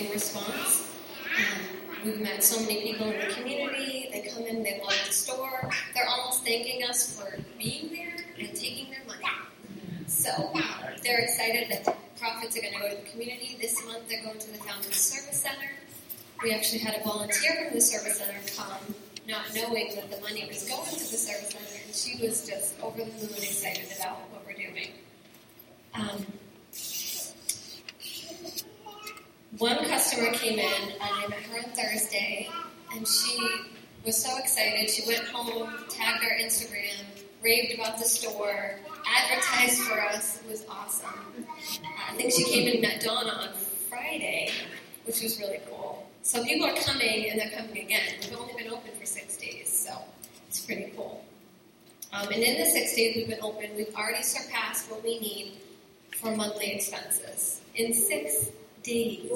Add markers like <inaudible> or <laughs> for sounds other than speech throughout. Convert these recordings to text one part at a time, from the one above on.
response. Um, we've met so many people in the community. They come in, they love the store. They're almost thanking us for being there and taking their money. So they're excited that the profits are going to go to the community. This month they're going to the Founders Service Center. We actually had a volunteer from the Service Center come, not knowing that the money was going to the Service Center, and she was just over the moon excited about what we're doing. Um, one customer came in, I met her on Thursday, and she was so excited. She went home, tagged our Instagram, raved about the store, advertised for us. It was awesome. I think she came and met Donna on Friday, which was really cool. So people are coming, and they're coming again. We've only been open for six days, so it's pretty cool. Um, and in the six days we've been open, we've already surpassed what we need for monthly expenses. In six days.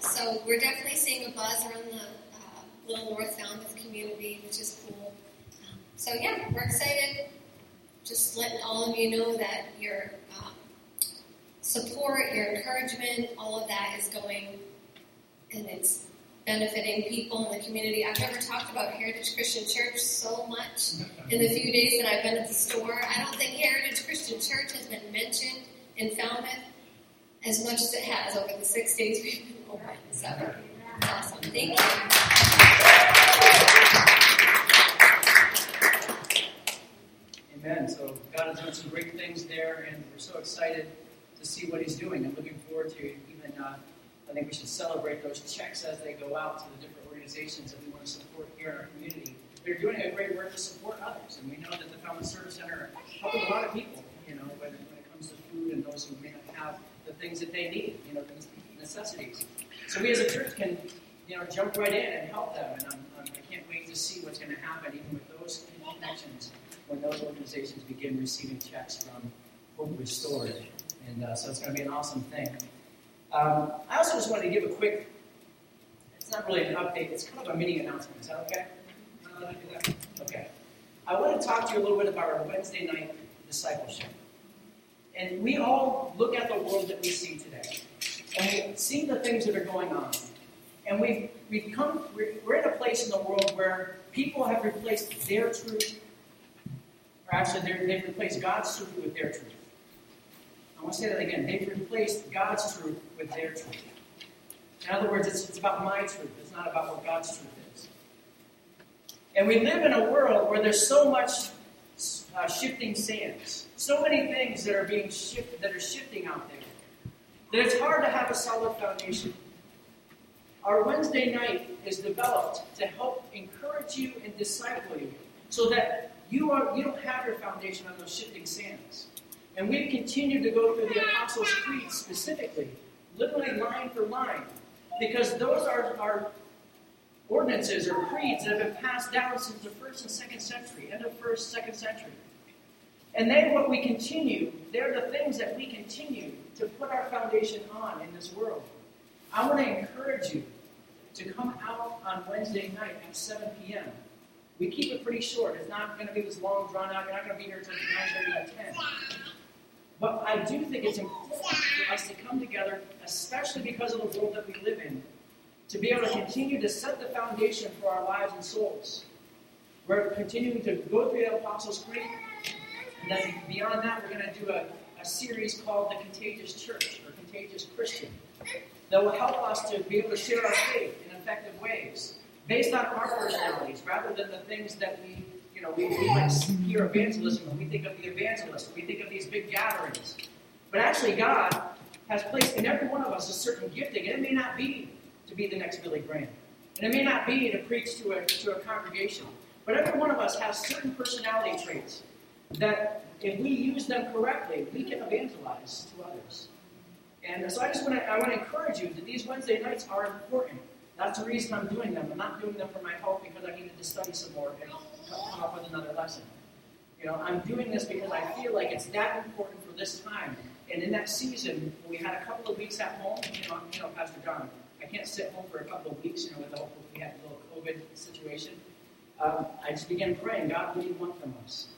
So we're definitely seeing a buzz around the uh, Little North Falmouth community, which is cool. Um, so yeah, we're excited. Just letting all of you know that your um, support, your encouragement, all of that is going, and it's benefiting people in the community. I've never talked about Heritage Christian Church so much in the few days that I've been at the store. I don't think Heritage Christian Church has been mentioned in Falmouth as much as it has over the six days we've been open. So, awesome. Thank you. Amen. So God has done some great things there, and we're so excited to see what He's doing, and looking forward to even uh, I think we should celebrate those checks as they go out to the different organizations that we want to support here in our community. They're doing a great work to support others, and we know that the Falmouth Service Center helping a lot of people, you know, when, when it comes to food and those who may not have the things that they need, you know, the necessities. So we as a church can, you know, jump right in and help them, and I'm, I'm, I can not wait to see what's going to happen even with those connections when those organizations begin receiving checks from Hope Restored. And uh, so it's going to be an awesome thing. Um, I also just wanted to give a quick, it's not really an update, it's kind of a mini announcement. Is that okay? Okay. I want to talk to you a little bit about our Wednesday night discipleship. And we all look at the world that we see today, and we see the things that are going on. And we've, we've come, we're, we're in a place in the world where people have replaced their truth, or actually they've replaced God's truth with their truth. I want to say that again. They've replaced God's truth with their truth. In other words, it's, it's about my truth. It's not about what God's truth is. And we live in a world where there's so much uh, shifting sands, so many things that are being shifted, that are shifting out there, that it's hard to have a solid foundation. Our Wednesday night is developed to help encourage you and disciple you, so that you are you don't have your foundation on those shifting sands. And we've continued to go through the Apostles' Creed specifically, literally line for line, because those are, are ordinances or creeds that have been passed down since the first and second century, end of first, second century. And then what we continue, they're the things that we continue to put our foundation on in this world. I want to encourage you to come out on Wednesday night at 7 p.m. We keep it pretty short. It's not going to be this long, drawn out. You're not going to be here until 9.30 or 10. But I do think it's important for us to come together, especially because of the world that we live in, to be able to continue to set the foundation for our lives and souls. We're continuing to go through the Apostles' Creed, and then beyond that, we're going to do a, a series called The Contagious Church, or Contagious Christian, that will help us to be able to share our faith in effective ways, based on our personalities, rather than the things that we know, we, we hear evangelism and we think of the evangelist, we think of these big gatherings. But actually, God has placed in every one of us a certain gifting, and it may not be to be the next Billy Graham. And it may not be to preach to a, to a congregation. But every one of us has certain personality traits that, if we use them correctly, we can evangelize to others. And so I just want to I want to encourage you that these Wednesday nights are important. That's the reason I'm doing them. I'm not doing them for my health because I needed to study some more and come up with another lesson. You know, I'm doing this because I feel like it's that important for this time. And in that season, we had a couple of weeks at home, you know, you know, Pastor John, I can't sit home for a couple of weeks, you know, with the we had a little COVID situation. Um, I just began praying, God, what do you want from us?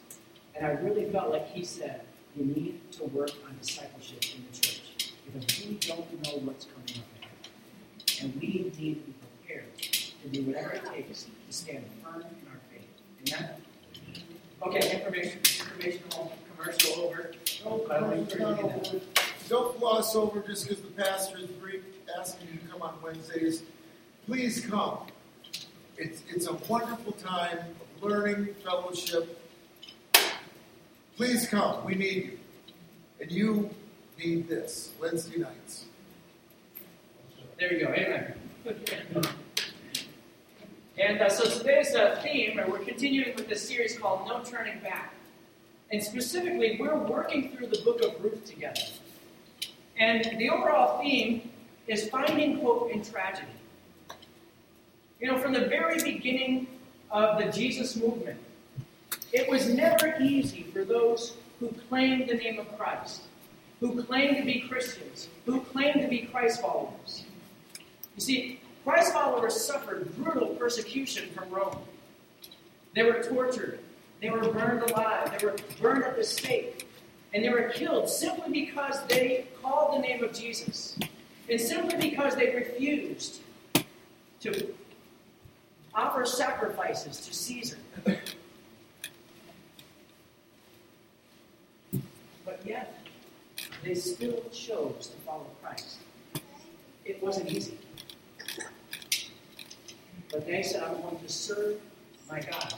And I really felt like He said, you need to work on discipleship in the church because we don't know what's coming up. And we need to be prepared to do whatever it takes to stand firm. Amen? Okay, information, informational commercial over. Don't, don't, don't, don't gloss over just because the pastor is asking you to come on Wednesdays. Please come. It's, it's a wonderful time of learning, fellowship. Please come. We need you. And you need this Wednesday nights. There you go. Amen. <laughs> and uh, so today's uh, theme, or we're continuing with this series called No Turning Back. And specifically, we're working through the book of Ruth together. And the overall theme is finding hope in tragedy. You know, from the very beginning of the Jesus movement, it was never easy for those who claimed the name of Christ, who claimed to be Christians, who claimed to be Christ followers. You see, Christ followers suffered brutal persecution from Rome. They were tortured, they were burned alive, they were burned at the stake, and they were killed simply because they called the name of Jesus, and simply because they refused to offer sacrifices to Caesar. But yet, they still chose to follow Christ. It wasn't easy. But they said, I'm going to serve my God.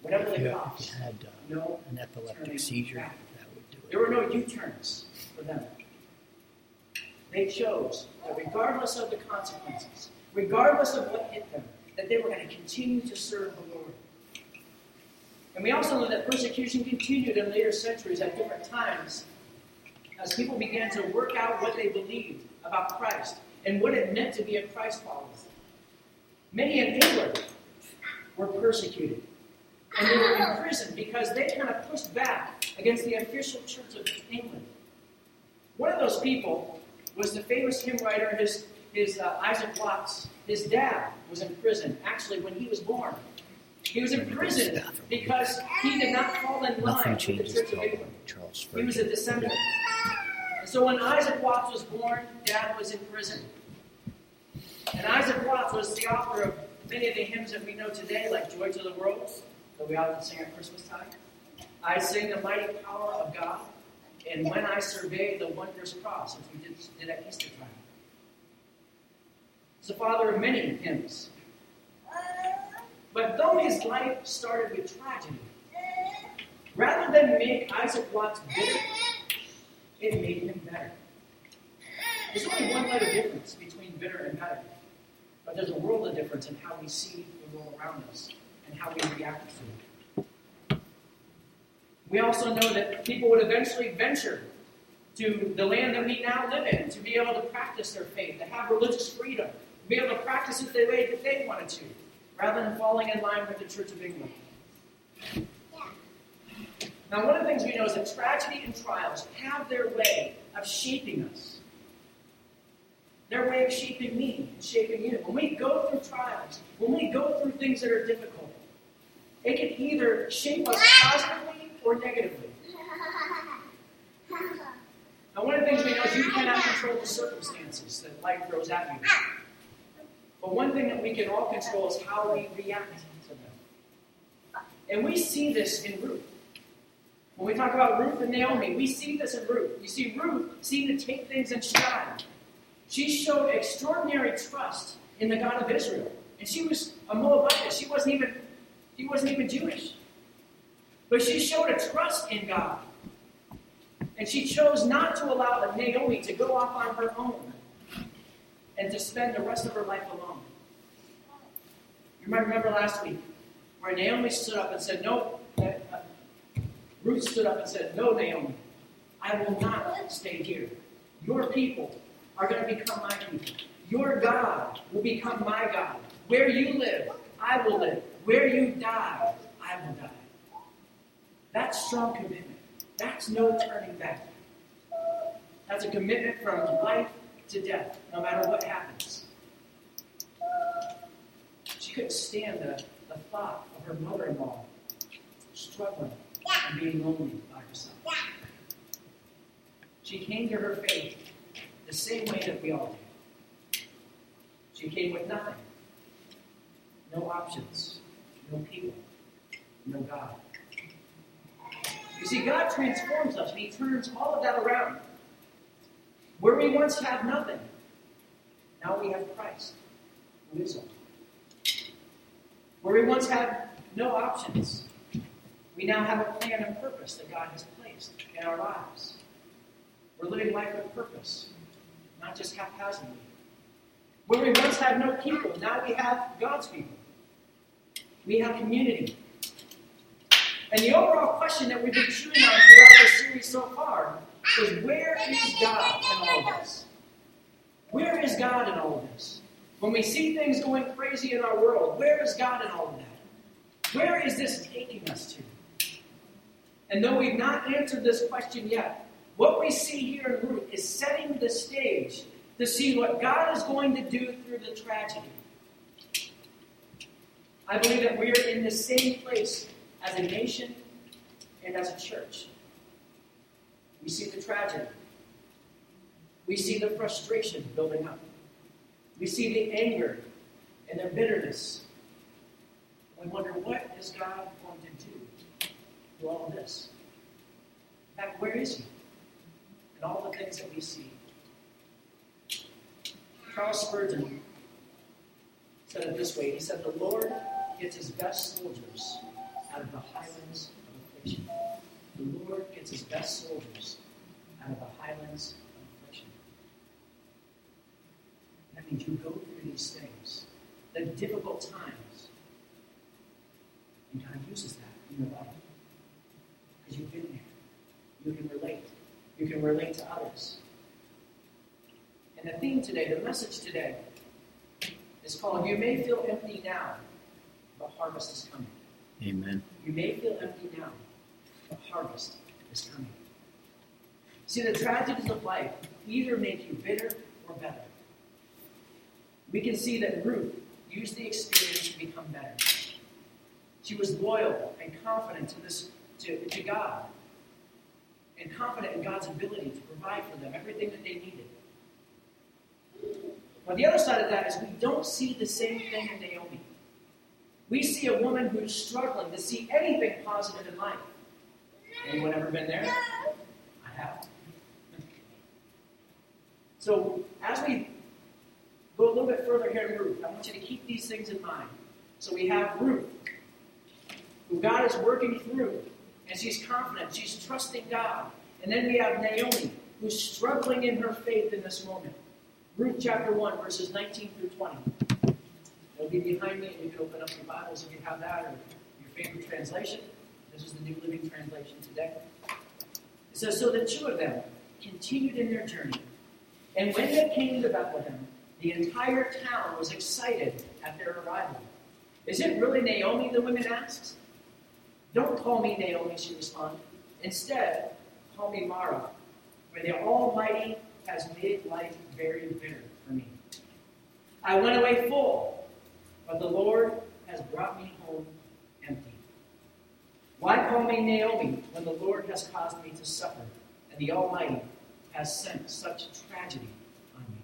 Whatever the Yeah, cost. had uh, No an epileptic seizure. back. That would do There were no U turns for them. They chose that regardless of the consequences, regardless of what hit them, that they were going to continue to serve the Lord. And we also know that persecution continued in later centuries at different times as people began to work out what they believed about Christ and what it meant to be a Christ follower. Many in England were persecuted and they were imprisoned because they kind of pushed back against the official Church of England. One of those people was the famous hymn writer, his, his uh, Isaac Watts. His dad was in prison, actually, when he was born. He was in prison because he did not fall in line with the Church of England. He was a descendant. And so when Isaac Watts was born, dad was in prison. And Isaac Watts was the author of many of the hymns that we know today, like Joy to the World, that we often sing at Christmas time. I sing the mighty power of God, and when I survey the wondrous cross, which we did, did at Easter time. He's the father of many hymns. But though his life started with tragedy, rather than make Isaac Watts bitter, it made him better. There's only one letter difference between bitter and better, but there's a world of difference in how we see the world around us and how we react to it. We also know that people would eventually venture to the land that we now live in to be able to practice their faith, to have religious freedom, to be able to practice it the way that they wanted to, rather than falling in line with the Church of England. Now, one of the things we know is that tragedy and trials have their way of shaping us. Their way of shaping me shaping you. When we go through trials, when we go through things that are difficult, it can either shape us positively or negatively. Now, one of the things we know is you cannot control the circumstances that life throws at you. But one thing that we can all control is how we react to them. And we see this in Ruth. When we talk about Ruth and Naomi, we see this in Ruth. You see, Ruth seemed to take things in stride. She showed extraordinary trust in the God of Israel. And she was a Moabite. She wasn't even, she wasn't even Jewish. But she showed a trust in God. And she chose not to allow Naomi to go off on her own and to spend the rest of her life alone. You might remember last week where Naomi stood up and said, No, Ruth stood up and said, No, Naomi, I will not stay here. Your people are going to become my people. Your God will become my God. Where you live, I will live. Where you die, I will die. That's strong commitment. That's no turning back. That's a commitment from life to death, no matter what happens. She couldn't stand the, the thought of her mother in law struggling and being lonely by herself. She came to her faith the same way that we all do. She came with nothing. No options. No people. No God. You see, God transforms us He turns all of that around. Where we once had nothing, now we have Christ, who is all. Where we once had no options, we now have a plan and purpose that God has placed in our lives. We're living life with purpose, not just haphazardly. Where we once had no people, now we have God's people. We have community. And the overall question that we've been chewing on throughout this series so far is where is God in all of this? Where is God in all of this? When we see things going crazy in our world, where is God in all of that? Where is this taking us to? And though we've not answered this question yet, what we see here in Ruth is setting the stage to see what God is going to do through the tragedy. I believe that we are in the same place as a nation and as a church. We see the tragedy. We see the frustration building up. We see the anger and the bitterness. We wonder, what is God going to do through all of this? In fact, where is He? And all the things that we see. Charles Spurgeon said it this way He said, The Lord gets his best soldiers out of the highlands of affliction. The Lord gets his best soldiers out of the highlands of affliction. That means you go through these things, the difficult times, and God uses that in your life. Because you've been there. You can relate. You can relate to others. And the theme today, the message today, is called You May Feel Empty Now, but Harvest is Coming. Amen. You may feel empty now, but harvest is coming. See, the tragedies of life either make you bitter or better. We can see that Ruth used the experience to become better. She was loyal and confident to this to, to God, and confident in God's ability to provide for them everything that they needed. But the other side of that is we don't see the same thing in Naomi. We see a woman who's struggling to see anything positive in life. Anyone ever been there? I have. So, as we go a little bit further here in Ruth, I want you to keep these things in mind. So, we have Ruth, who God is working through, and she's confident, she's trusting God. And then we have Naomi, who's struggling in her faith in this moment. Ruth chapter 1, verses 19 through 20. It'll be behind me, and you can open up your Bibles if you have that, or your favorite translation. This is the New Living Translation today. It says, So the two of them continued in their journey. And when they came to Bethlehem, the entire town was excited at their arrival. Is it really Naomi? The women asked. Don't call me Naomi, she responded. Instead, call me Mara, for the Almighty has made life very bitter for me. I went away full, but the Lord has brought me home empty. Why call me Naomi when the Lord has caused me to suffer, and the Almighty has sent such tragedy on me?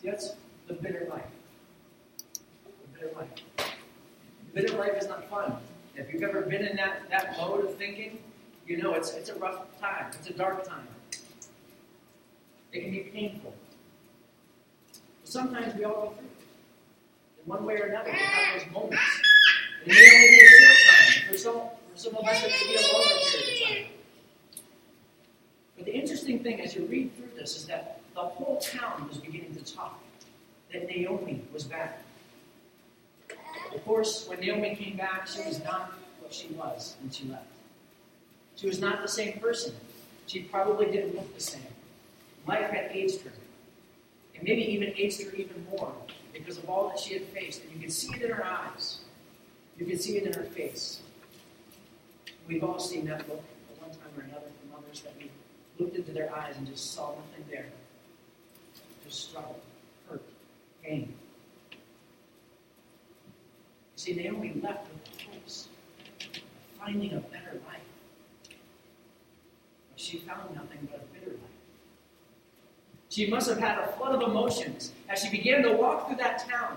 See, that's the bitter life. The bitter life. Bitter life is not fun. If you've ever been in that, that mode of thinking, you know it's, it's a rough time. It's a dark time. It can be painful. But sometimes we all go through it. In one way or another, we have those moments. It may only be a short time. For some, for some of us, it may be a longer period of time. But the interesting thing as you read through this is that the whole town was beginning to talk that Naomi was back. Of course, when Naomi came back, she was not what she was when she left. She was not the same person. She probably didn't look the same. Life had aged her. And maybe even aged her even more because of all that she had faced. And you could see it in her eyes. You could see it in her face. We've all seen that look at one time or another from others that we looked into their eyes and just saw nothing there. Just struggle, hurt, pain. See, Naomi left with hopes of finding a better life. But she found nothing but a bitter life. She must have had a flood of emotions as she began to walk through that town.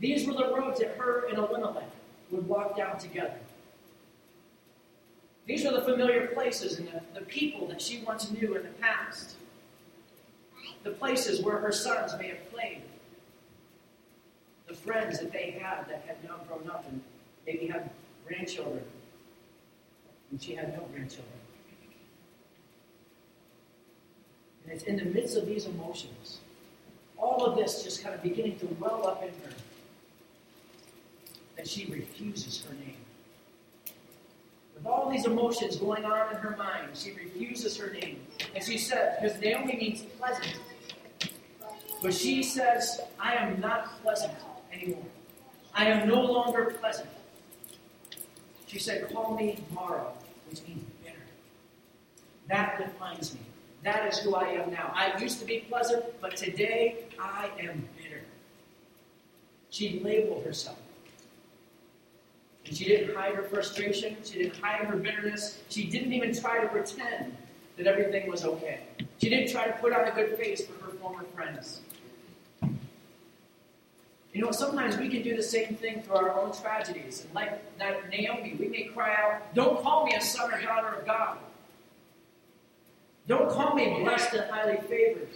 These were the roads that her and Elimelech would walk down together. These were the familiar places and the, the people that she once knew in the past. The places where her sons may have played. The friends that they had that had now grown up and maybe had grandchildren. And she had no grandchildren. And it's in the midst of these emotions, all of this just kind of beginning to well up in her, that she refuses her name. With all these emotions going on in her mind, she refuses her name. And she says, because Naomi means pleasant. But she says, I am not pleasant anymore. I am no longer pleasant. She said, Call me Mara, which means bitter. That defines me. That is who I am now. I used to be pleasant, but today I am bitter. She labeled herself. And she didn't hide her frustration. She didn't hide her bitterness. She didn't even try to pretend that everything was okay. She didn't try to put on a good face for her former friends. You know, sometimes we can do the same thing through our own tragedies. And like that Naomi, we may cry out, Don't call me a son or daughter of God. Don't call me blessed and highly favored.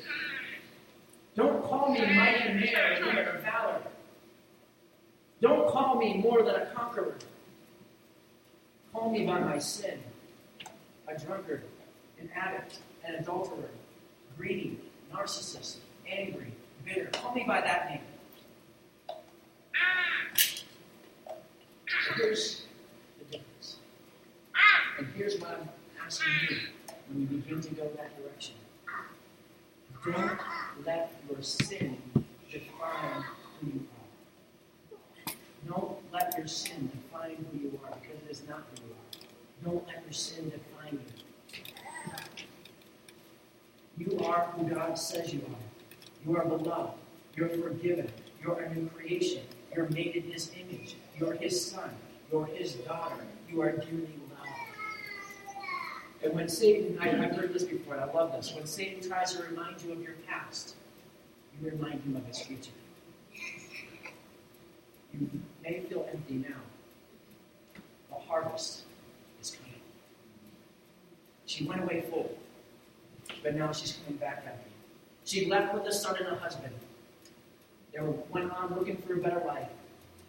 Don't call me mighty and man, man of valor. Don't call me more than a conqueror. Call me by my sin a drunkard, an addict, an adulterer, greedy, narcissist, angry, bitter. Call me by that name. Here's the difference. And here's what I'm asking you when you begin to go that direction. Don't let your sin define who you are. Don't let your sin define who you are because it is not who you are. Don't let your sin define you. You are who God says you are. You are beloved. You're forgiven. You're a new creation. You're made in His image. You're His son. You're His daughter. You are dearly loved. and when Satan, I, have heard this before, and I love this. When Satan tries to remind you of your past, you remind him of his future. You may feel empty now. The harvest is coming. She went away full, but now she's coming back empty. She left with a son and a husband. They went on looking for a better life,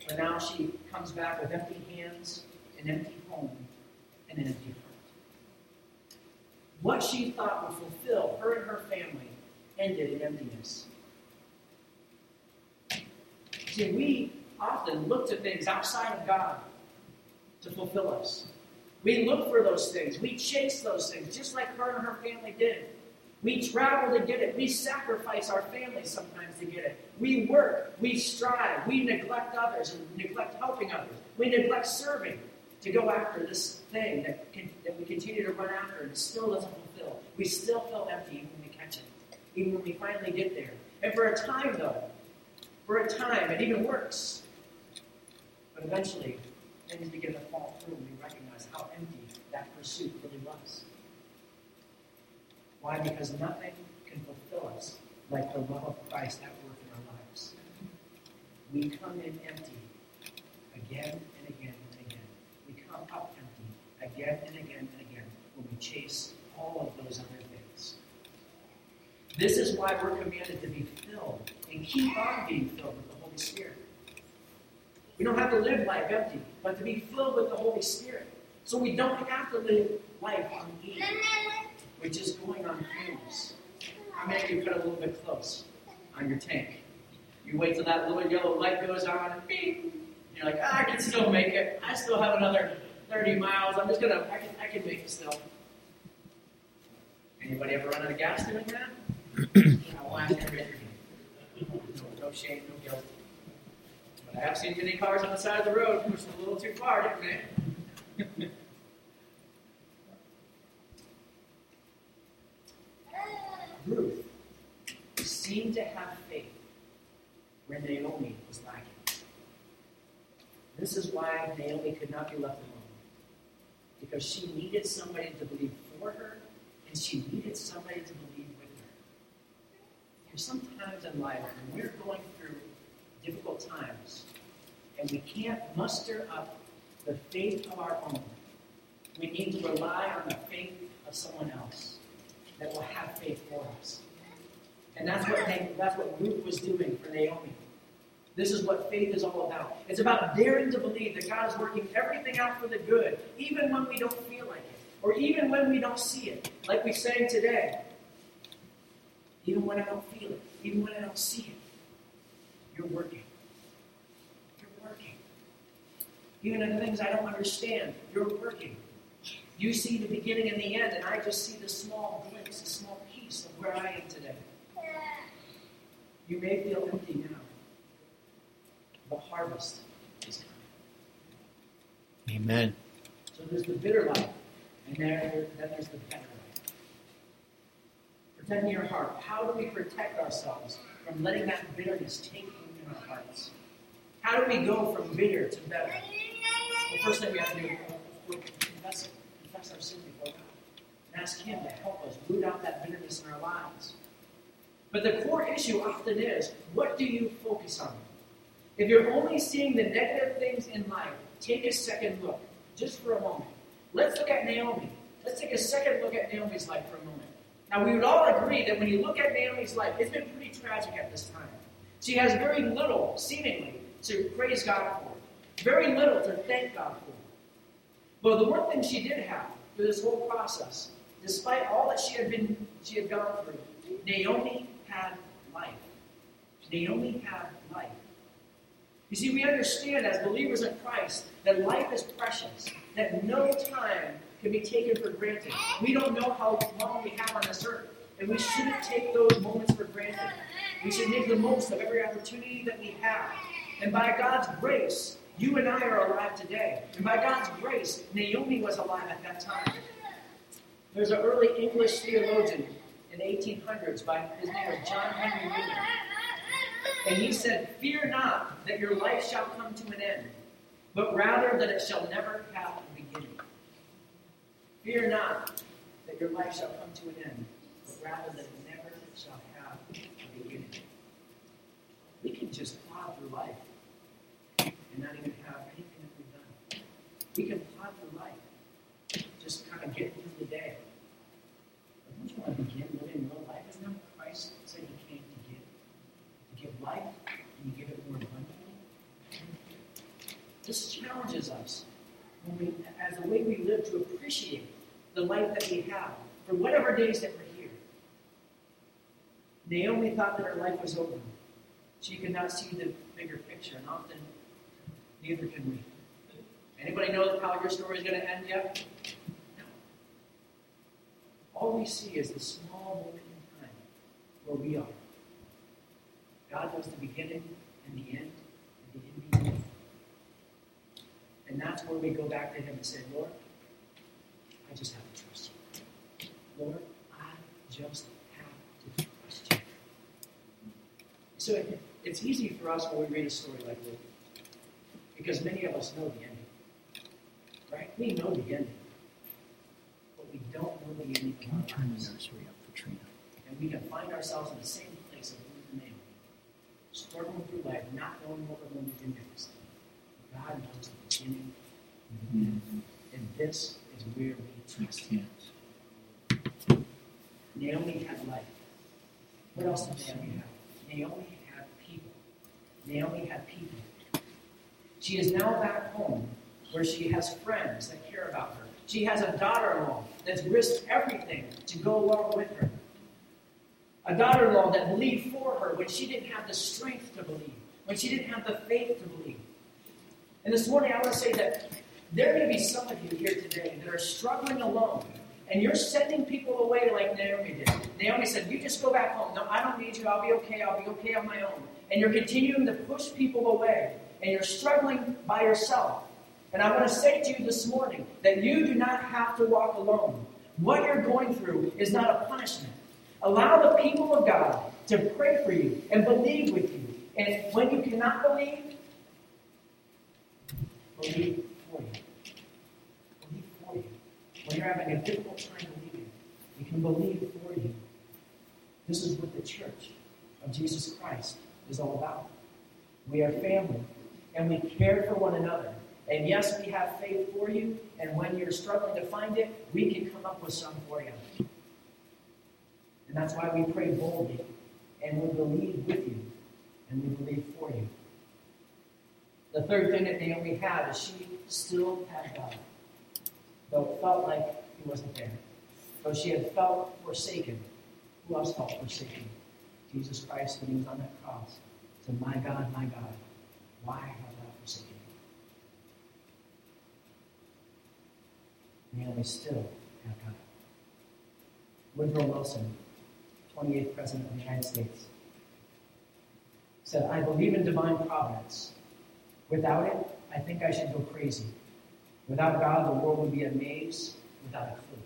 but now she comes back with empty hands, an empty home, and an empty heart. What she thought would fulfill her and her family ended in emptiness. See, we often look to things outside of God to fulfill us. We look for those things. We chase those things, just like her and her family did. We travel to get it. We sacrifice our family sometimes to get it. We work. We strive. We neglect others and neglect helping others. We neglect serving to go after this thing that, can, that we continue to run after and it still doesn't fulfill. We still feel empty even when we catch it, even when we finally get there. And for a time, though, for a time, it even works. But eventually, things begin to fall through and we recognize how empty that pursuit really was. Why? Because nothing can fulfill us like the love of Christ at work in our lives. We come in empty again and again and again. We come up empty again and again and again when we chase all of those other things. This is why we're commanded to be filled and keep on being filled with the Holy Spirit. We don't have to live life empty, but to be filled with the Holy Spirit. So we don't have to live life on E, which is going on fumes. How many of you cut a little bit close on your tank? You wait till that little yellow light goes on, and bing, you're like, ah, I can still make it. I still have another 30 miles. I'm just gonna, I can, I can make it still. Anybody ever run out of gas doing that? <clears throat> no, no shame, no guilt. But I have seen many cars on the side of the road pushed a little too far, didn't they? <laughs> Ruth seemed to have faith where Naomi was lacking. This is why Naomi could not be left alone because she needed somebody to believe for her and and she needed somebody to believe with her. There's sometimes in life when we're going through difficult times and we can't muster up the faith of our own, we need to rely on the faith of someone else that will have faith for us. And that's what, that's what Ruth was doing for Naomi. This is what faith is all about. It's about daring to believe that God is working everything out for the good, even when we don't feel like it, or even when we don't see it, like we sang today. Even when I don't feel it, even when I don't see it, you're working. You're working. Even in the things I don't understand, you're working. You see the beginning and the end, and I just see the small glimpse, the small piece of where I am today. You may feel empty now. The harvest is coming. Amen. So there's the bitter life, and there, then there's the better life. Protecting your heart. How do we protect ourselves from letting that bitterness take root in our hearts? How do we go from bitter to better? The first thing we have to do our sin before God. And ask Him to help us root out that bitterness in our lives. But the core issue often is what do you focus on? If you're only seeing the negative things in life, take a second look, just for a moment. Let's look at Naomi. Let's take a second look at Naomi's life for a moment. Now, we would all agree that when you look at Naomi's life, it's been pretty tragic at this time. She has very little, seemingly, to praise God for, very little to thank God for. But the one thing she did have through this whole process, despite all that she had been, she had gone through, Naomi had life. Naomi had life. You see, we understand as believers in Christ that life is precious, that no time can be taken for granted. We don't know how long we have on this earth, and we shouldn't take those moments for granted. We should make the most of every opportunity that we have. And by God's grace, you and I are alive today. And by God's grace, Naomi was alive at that time. There's an early English theologian in the 1800s by his name was John Henry Newman. And he said, Fear not that your life shall come to an end, but rather that it shall never have a beginning. Fear not that your life shall come to an end, but rather that it never shall have a beginning. We can just plod through life and not even have anything that we've done. We can plod through life, just kind of get through the day. But don't you want to begin living real life? Isn't that what Christ said he came to give? To give life and you give it more abundantly? This challenges us we, as a way we live to appreciate the life that we have for whatever days that we're here. Naomi thought that her life was over. She could not see the bigger picture, and often neither can we. Anybody know how your story is going to end yet? No. All we see is the small moment in time where we are. God knows the beginning and the end and the in between. And that's where we go back to Him and say, Lord, I just have to trust you. Lord, I just have to trust you. So it, it's easy for us when we read a story like this because many of us know the ending. Right? We know the ending. But we don't know the ending Can you turn the nursery up for Trina? And we can find ourselves in the same place of Ruth and Naomi, struggling through life, not knowing what we're going to do next. God knows the beginning end. And this is where we trust Him. Naomi had life. What else did Naomi have? Naomi had people. Naomi had people. She is now back home where she has friends that care about her. She has a daughter in law that's risked everything to go along with her. A daughter in law that believed for her when she didn't have the strength to believe, when she didn't have the faith to believe. And this morning, I want to say that there may be some of you here today that are struggling alone, and you're sending people away like Naomi did. Naomi said, You just go back home. No, I don't need you. I'll be okay. I'll be okay on my own. And you're continuing to push people away, and you're struggling by yourself. And I want to say to you this morning that you do not have to walk alone. What you're going through is not a punishment. Allow the people of God to pray for you and believe with you. And when you cannot believe, believe for you. Believe for you. When you're having a difficult time believing, you can believe for you. This is what the church of Jesus Christ is all about. We are family, and we care for one another. And yes, we have faith for you, and when you're struggling to find it, we can come up with some for you. And that's why we pray boldly, and we believe with you, and we believe for you. The third thing that Naomi had is she still had God, though it felt like He wasn't there. Though she had felt forsaken. Who else felt forsaken? Jesus Christ when He was on that cross said, My God, my God, why have thou forsaken me? Naomi still had God. Woodrow Wilson, 28th President of the United States, said, I believe in divine providence. Without it, I think I should go crazy. Without God, the world would be a maze without a clue.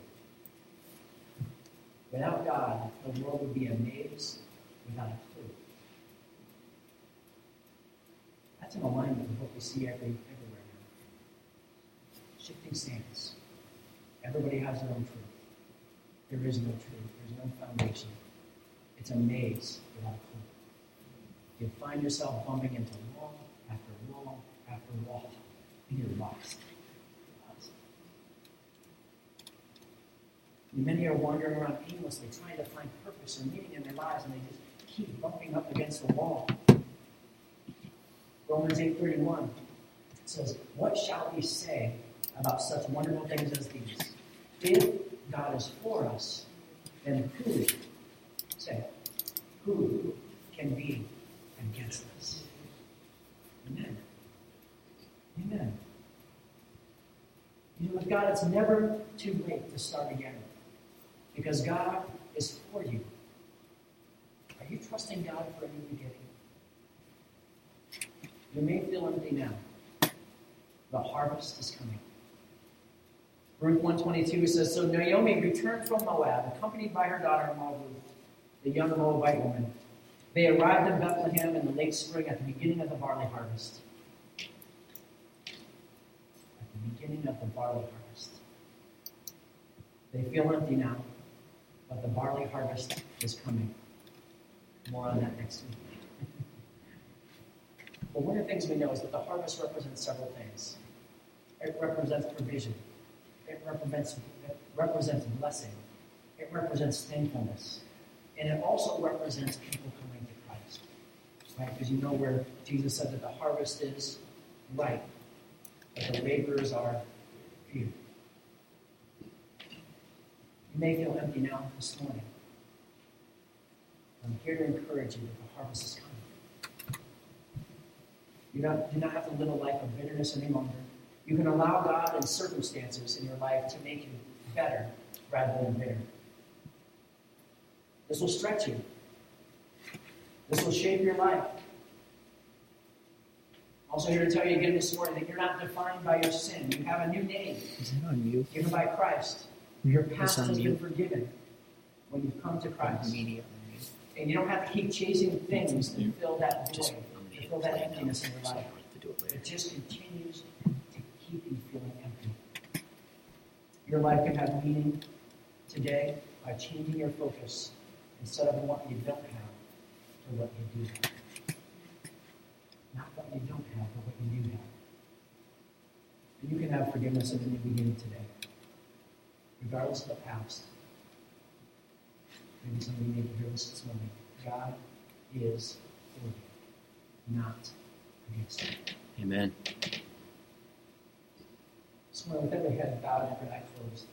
Without God, the world would be a maze without a clue. That's in alignment with what we see every, everywhere now. Shifting sands. Everybody has their own truth. There is no truth. There's no foundation. It's a maze without a clue. You find yourself bumping into wall after wall after wall, and you're lost. Many are wandering around aimlessly, trying to find purpose or meaning in their lives, and they just keep bumping up against the wall. Romans 8.31 says, What shall we say about such wonderful things as these? If God is for us, then who, say, who can be against us? Amen. Amen. You know, with God, it's never too late to start again. Because God is for you. Are you trusting God for a new beginning? You may feel empty now. The harvest is coming. Ruth 122 says, So Naomi returned from Moab, accompanied by her daughter-in-law Ruth, the young Moabite woman. They arrived in Bethlehem in the late spring at the beginning of the barley harvest. At the beginning of the barley harvest. They feel empty now but the barley harvest is coming. More on that next week. <laughs> well, one of the things we know is that the harvest represents several things. It represents provision. It represents, it represents blessing. It represents thankfulness. And it also represents people coming to Christ. Right? Because you know where Jesus said that the harvest is ripe, but the laborers are few. You may feel empty now this morning. I'm here to encourage you that the harvest is coming. You don't, do not have to live a life of bitterness any longer. You can allow God and circumstances in your life to make you better rather than bitter. This will stretch you. This will shape your life. Also, here to tell you again this morning that you're not defined by your sin. You have a new name. Is it on you? Given by Christ. Your past has been forgiven when you've come to Christ. And you don't have to keep chasing things to fill that void, to fill that emptiness in your life. It just continues to keep you feeling empty. Your life can have meaning today by changing your focus instead of what you don't have to what you do have. Not what you don't have, but what you do have. And you can have forgiveness in the new beginning today regardless of the past. Maybe somebody to hear this this morning. God is for you, not against you. Amen. So with every head bowed and every eye closed,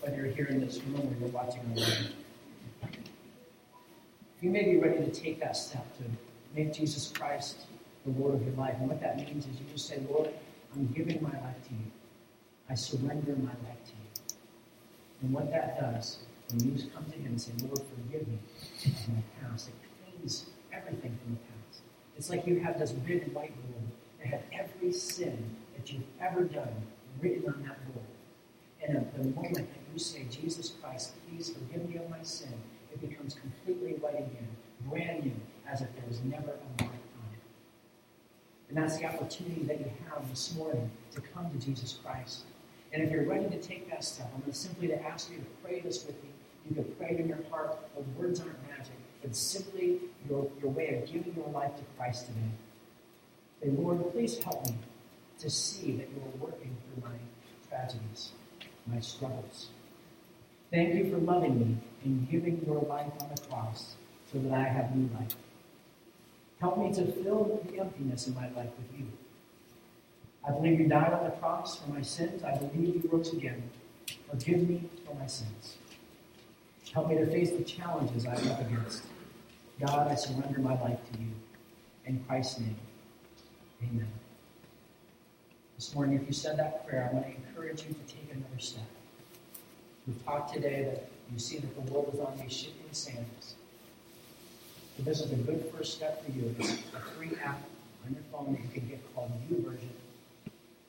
whether you're here in this room or you're watching online, you may be ready to take that step to make Jesus Christ the Lord of your life. And what that means is you just say, Lord, I'm giving my life to you. I surrender my life to you. And what that does, when you come to Him and say, Lord, forgive me of my past, it cleans everything from the past. It's like you have this big whiteboard that had every sin that you've ever done written on that board. And at the moment that you say, Jesus Christ, please forgive me of my sin, it becomes completely white again, brand new, as if there was never a mark on it. And that's the opportunity that you have this morning to come to Jesus Christ And if you're ready to take that step, I'm going to simply to ask you to pray this with me. You can pray it in your heart. The words aren't magic. It's simply your, your way of giving your life to Christ today. Say, Lord, please help me to see that you are working through my tragedies, my struggles. Thank you for loving me and giving your life on the cross so that I have new life. Help me to fill the emptiness in my life with you. I believe you died on the cross for my sins. I believe you rose again. Forgive me for my sins. Help me to face the challenges I'm up against. God, I surrender my life to you. In Christ's name, amen. This morning, if you said that prayer, I want to encourage you to take another step. We've talked today that you see that the world is on these shifting sands. But this is a good first step for you. It's a free app on your phone that you can get called YouVersion.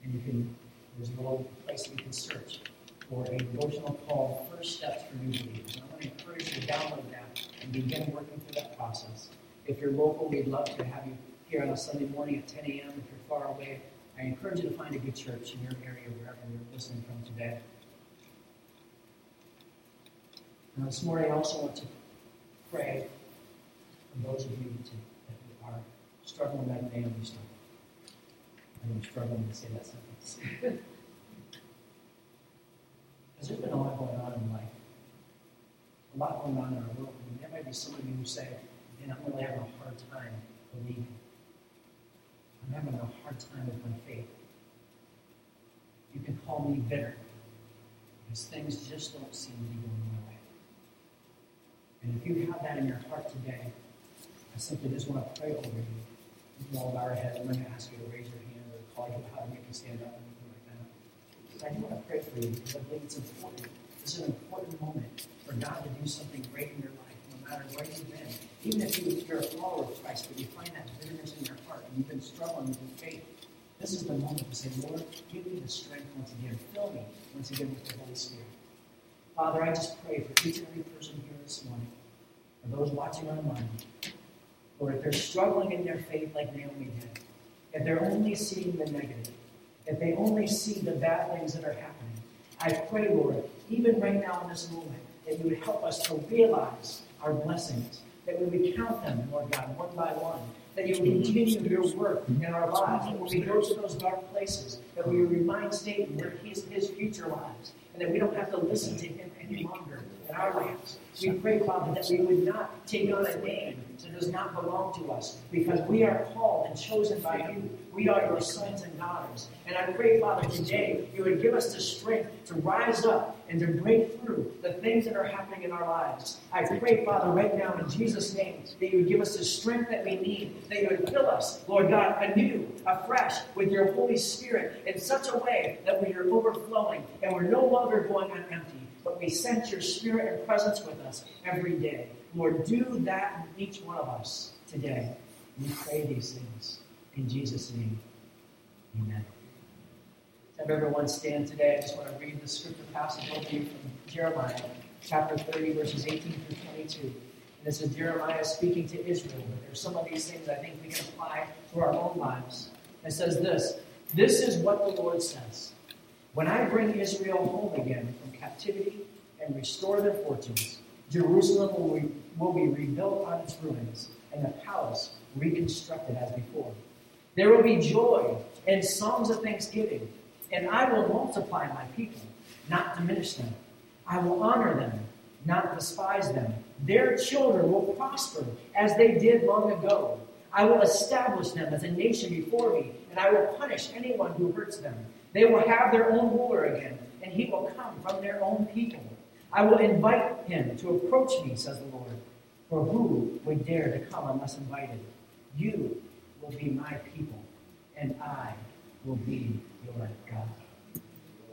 And you can, there's a little place you can search for a devotional called First Steps for New Believers. And I want to encourage you to download that and begin working through that process. If you're local, we'd love to have you here on a Sunday morning at 10 a.m. If you're far away, I encourage you to find a good church in your area, wherever you're listening from today. Now, this morning, I also want to pray for those of you that are struggling like Naomi struggled. I'm struggling to say that sentence. Because <laughs> there's been a lot going on in life. A lot going on in our world. And there might be some of you who say, man, I'm really having a hard time believing. I'm having a hard time with my faith. You can call me bitter because things just don't seem to be going my way. And if you have that in your heart today, I simply just want to pray over you. You can all bow our heads. I'm going to ask you to raise your hand or call you to make you stand up or anything like that. I do want to pray for you because I believe it's important. This is an important moment for God to do something great in your life, matter where you've been. Even if you, you're a follower of Christ, but you find that bitterness in your heart and you've been struggling with your faith, this is the moment to say, Lord, give me the strength once again. Fill me once again with the Holy Spirit. Father, I just pray for each and every person here this morning, for those watching online. Lord, if they're struggling in their faith like Naomi did, if they're only seeing the negative, if they only see the bad things that are happening, I pray, Lord, even right now in this moment, that you would help us to realize our blessings, that we would count them, Lord God, one by one, that you would continue your work in our lives, that we go to those dark places, that we remind Satan where his, his future lies, and that we don't have to listen to him any longer in our lives. We pray, Father, that we would not take on a name that does not belong to us, because we are called and chosen by you. We are your sons and daughters. And I pray, Father, today you would give us the strength to rise up and to break through the things that are happening in our lives. I pray, Father, right now in Jesus' name, that you would give us the strength that we need, that you would fill us, Lord God, anew, afresh, with your Holy Spirit in such a way that we are overflowing and we're no longer going on empty, but we sense your Spirit and presence with us every day. Lord, do that in each one of us today. We pray these things in Jesus' name. Amen. Have everyone stand today. I just want to read the scripture passage over you from Jeremiah, chapter 30, verses 18 through 22. And this is Jeremiah speaking to Israel. But there's some of these things I think we can apply to our own lives. It says this This is what the Lord says. When I bring Israel home again from captivity and restore their fortunes, Jerusalem will be, will be rebuilt on its ruins, and the palace reconstructed as before. There will be joy and songs of thanksgiving, and I will multiply my people, not diminish them. I will honor them, not despise them. Their children will prosper as they did long ago. I will establish them as a nation before me, and I will punish anyone who hurts them. They will have their own ruler again, and he will come from their own people. I will invite him to approach me, says the Lord. For who would dare to come unless invited? You will be my people, and I will be your God.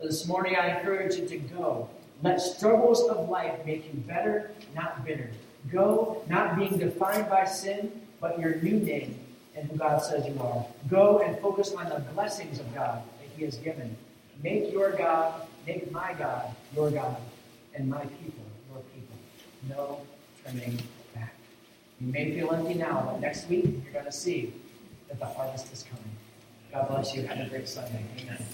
This morning, I encourage you to go. Let struggles of life make you better, not bitter. Go, not being defined by sin, but your new name and who God says you are. Go and focus on the blessings of God that He has given. Make your God, make my God your God, and my people your people. No turning back. You may feel empty now, but next week you're going to see that the harvest is coming. God bless you. Have a great Sunday. Amen.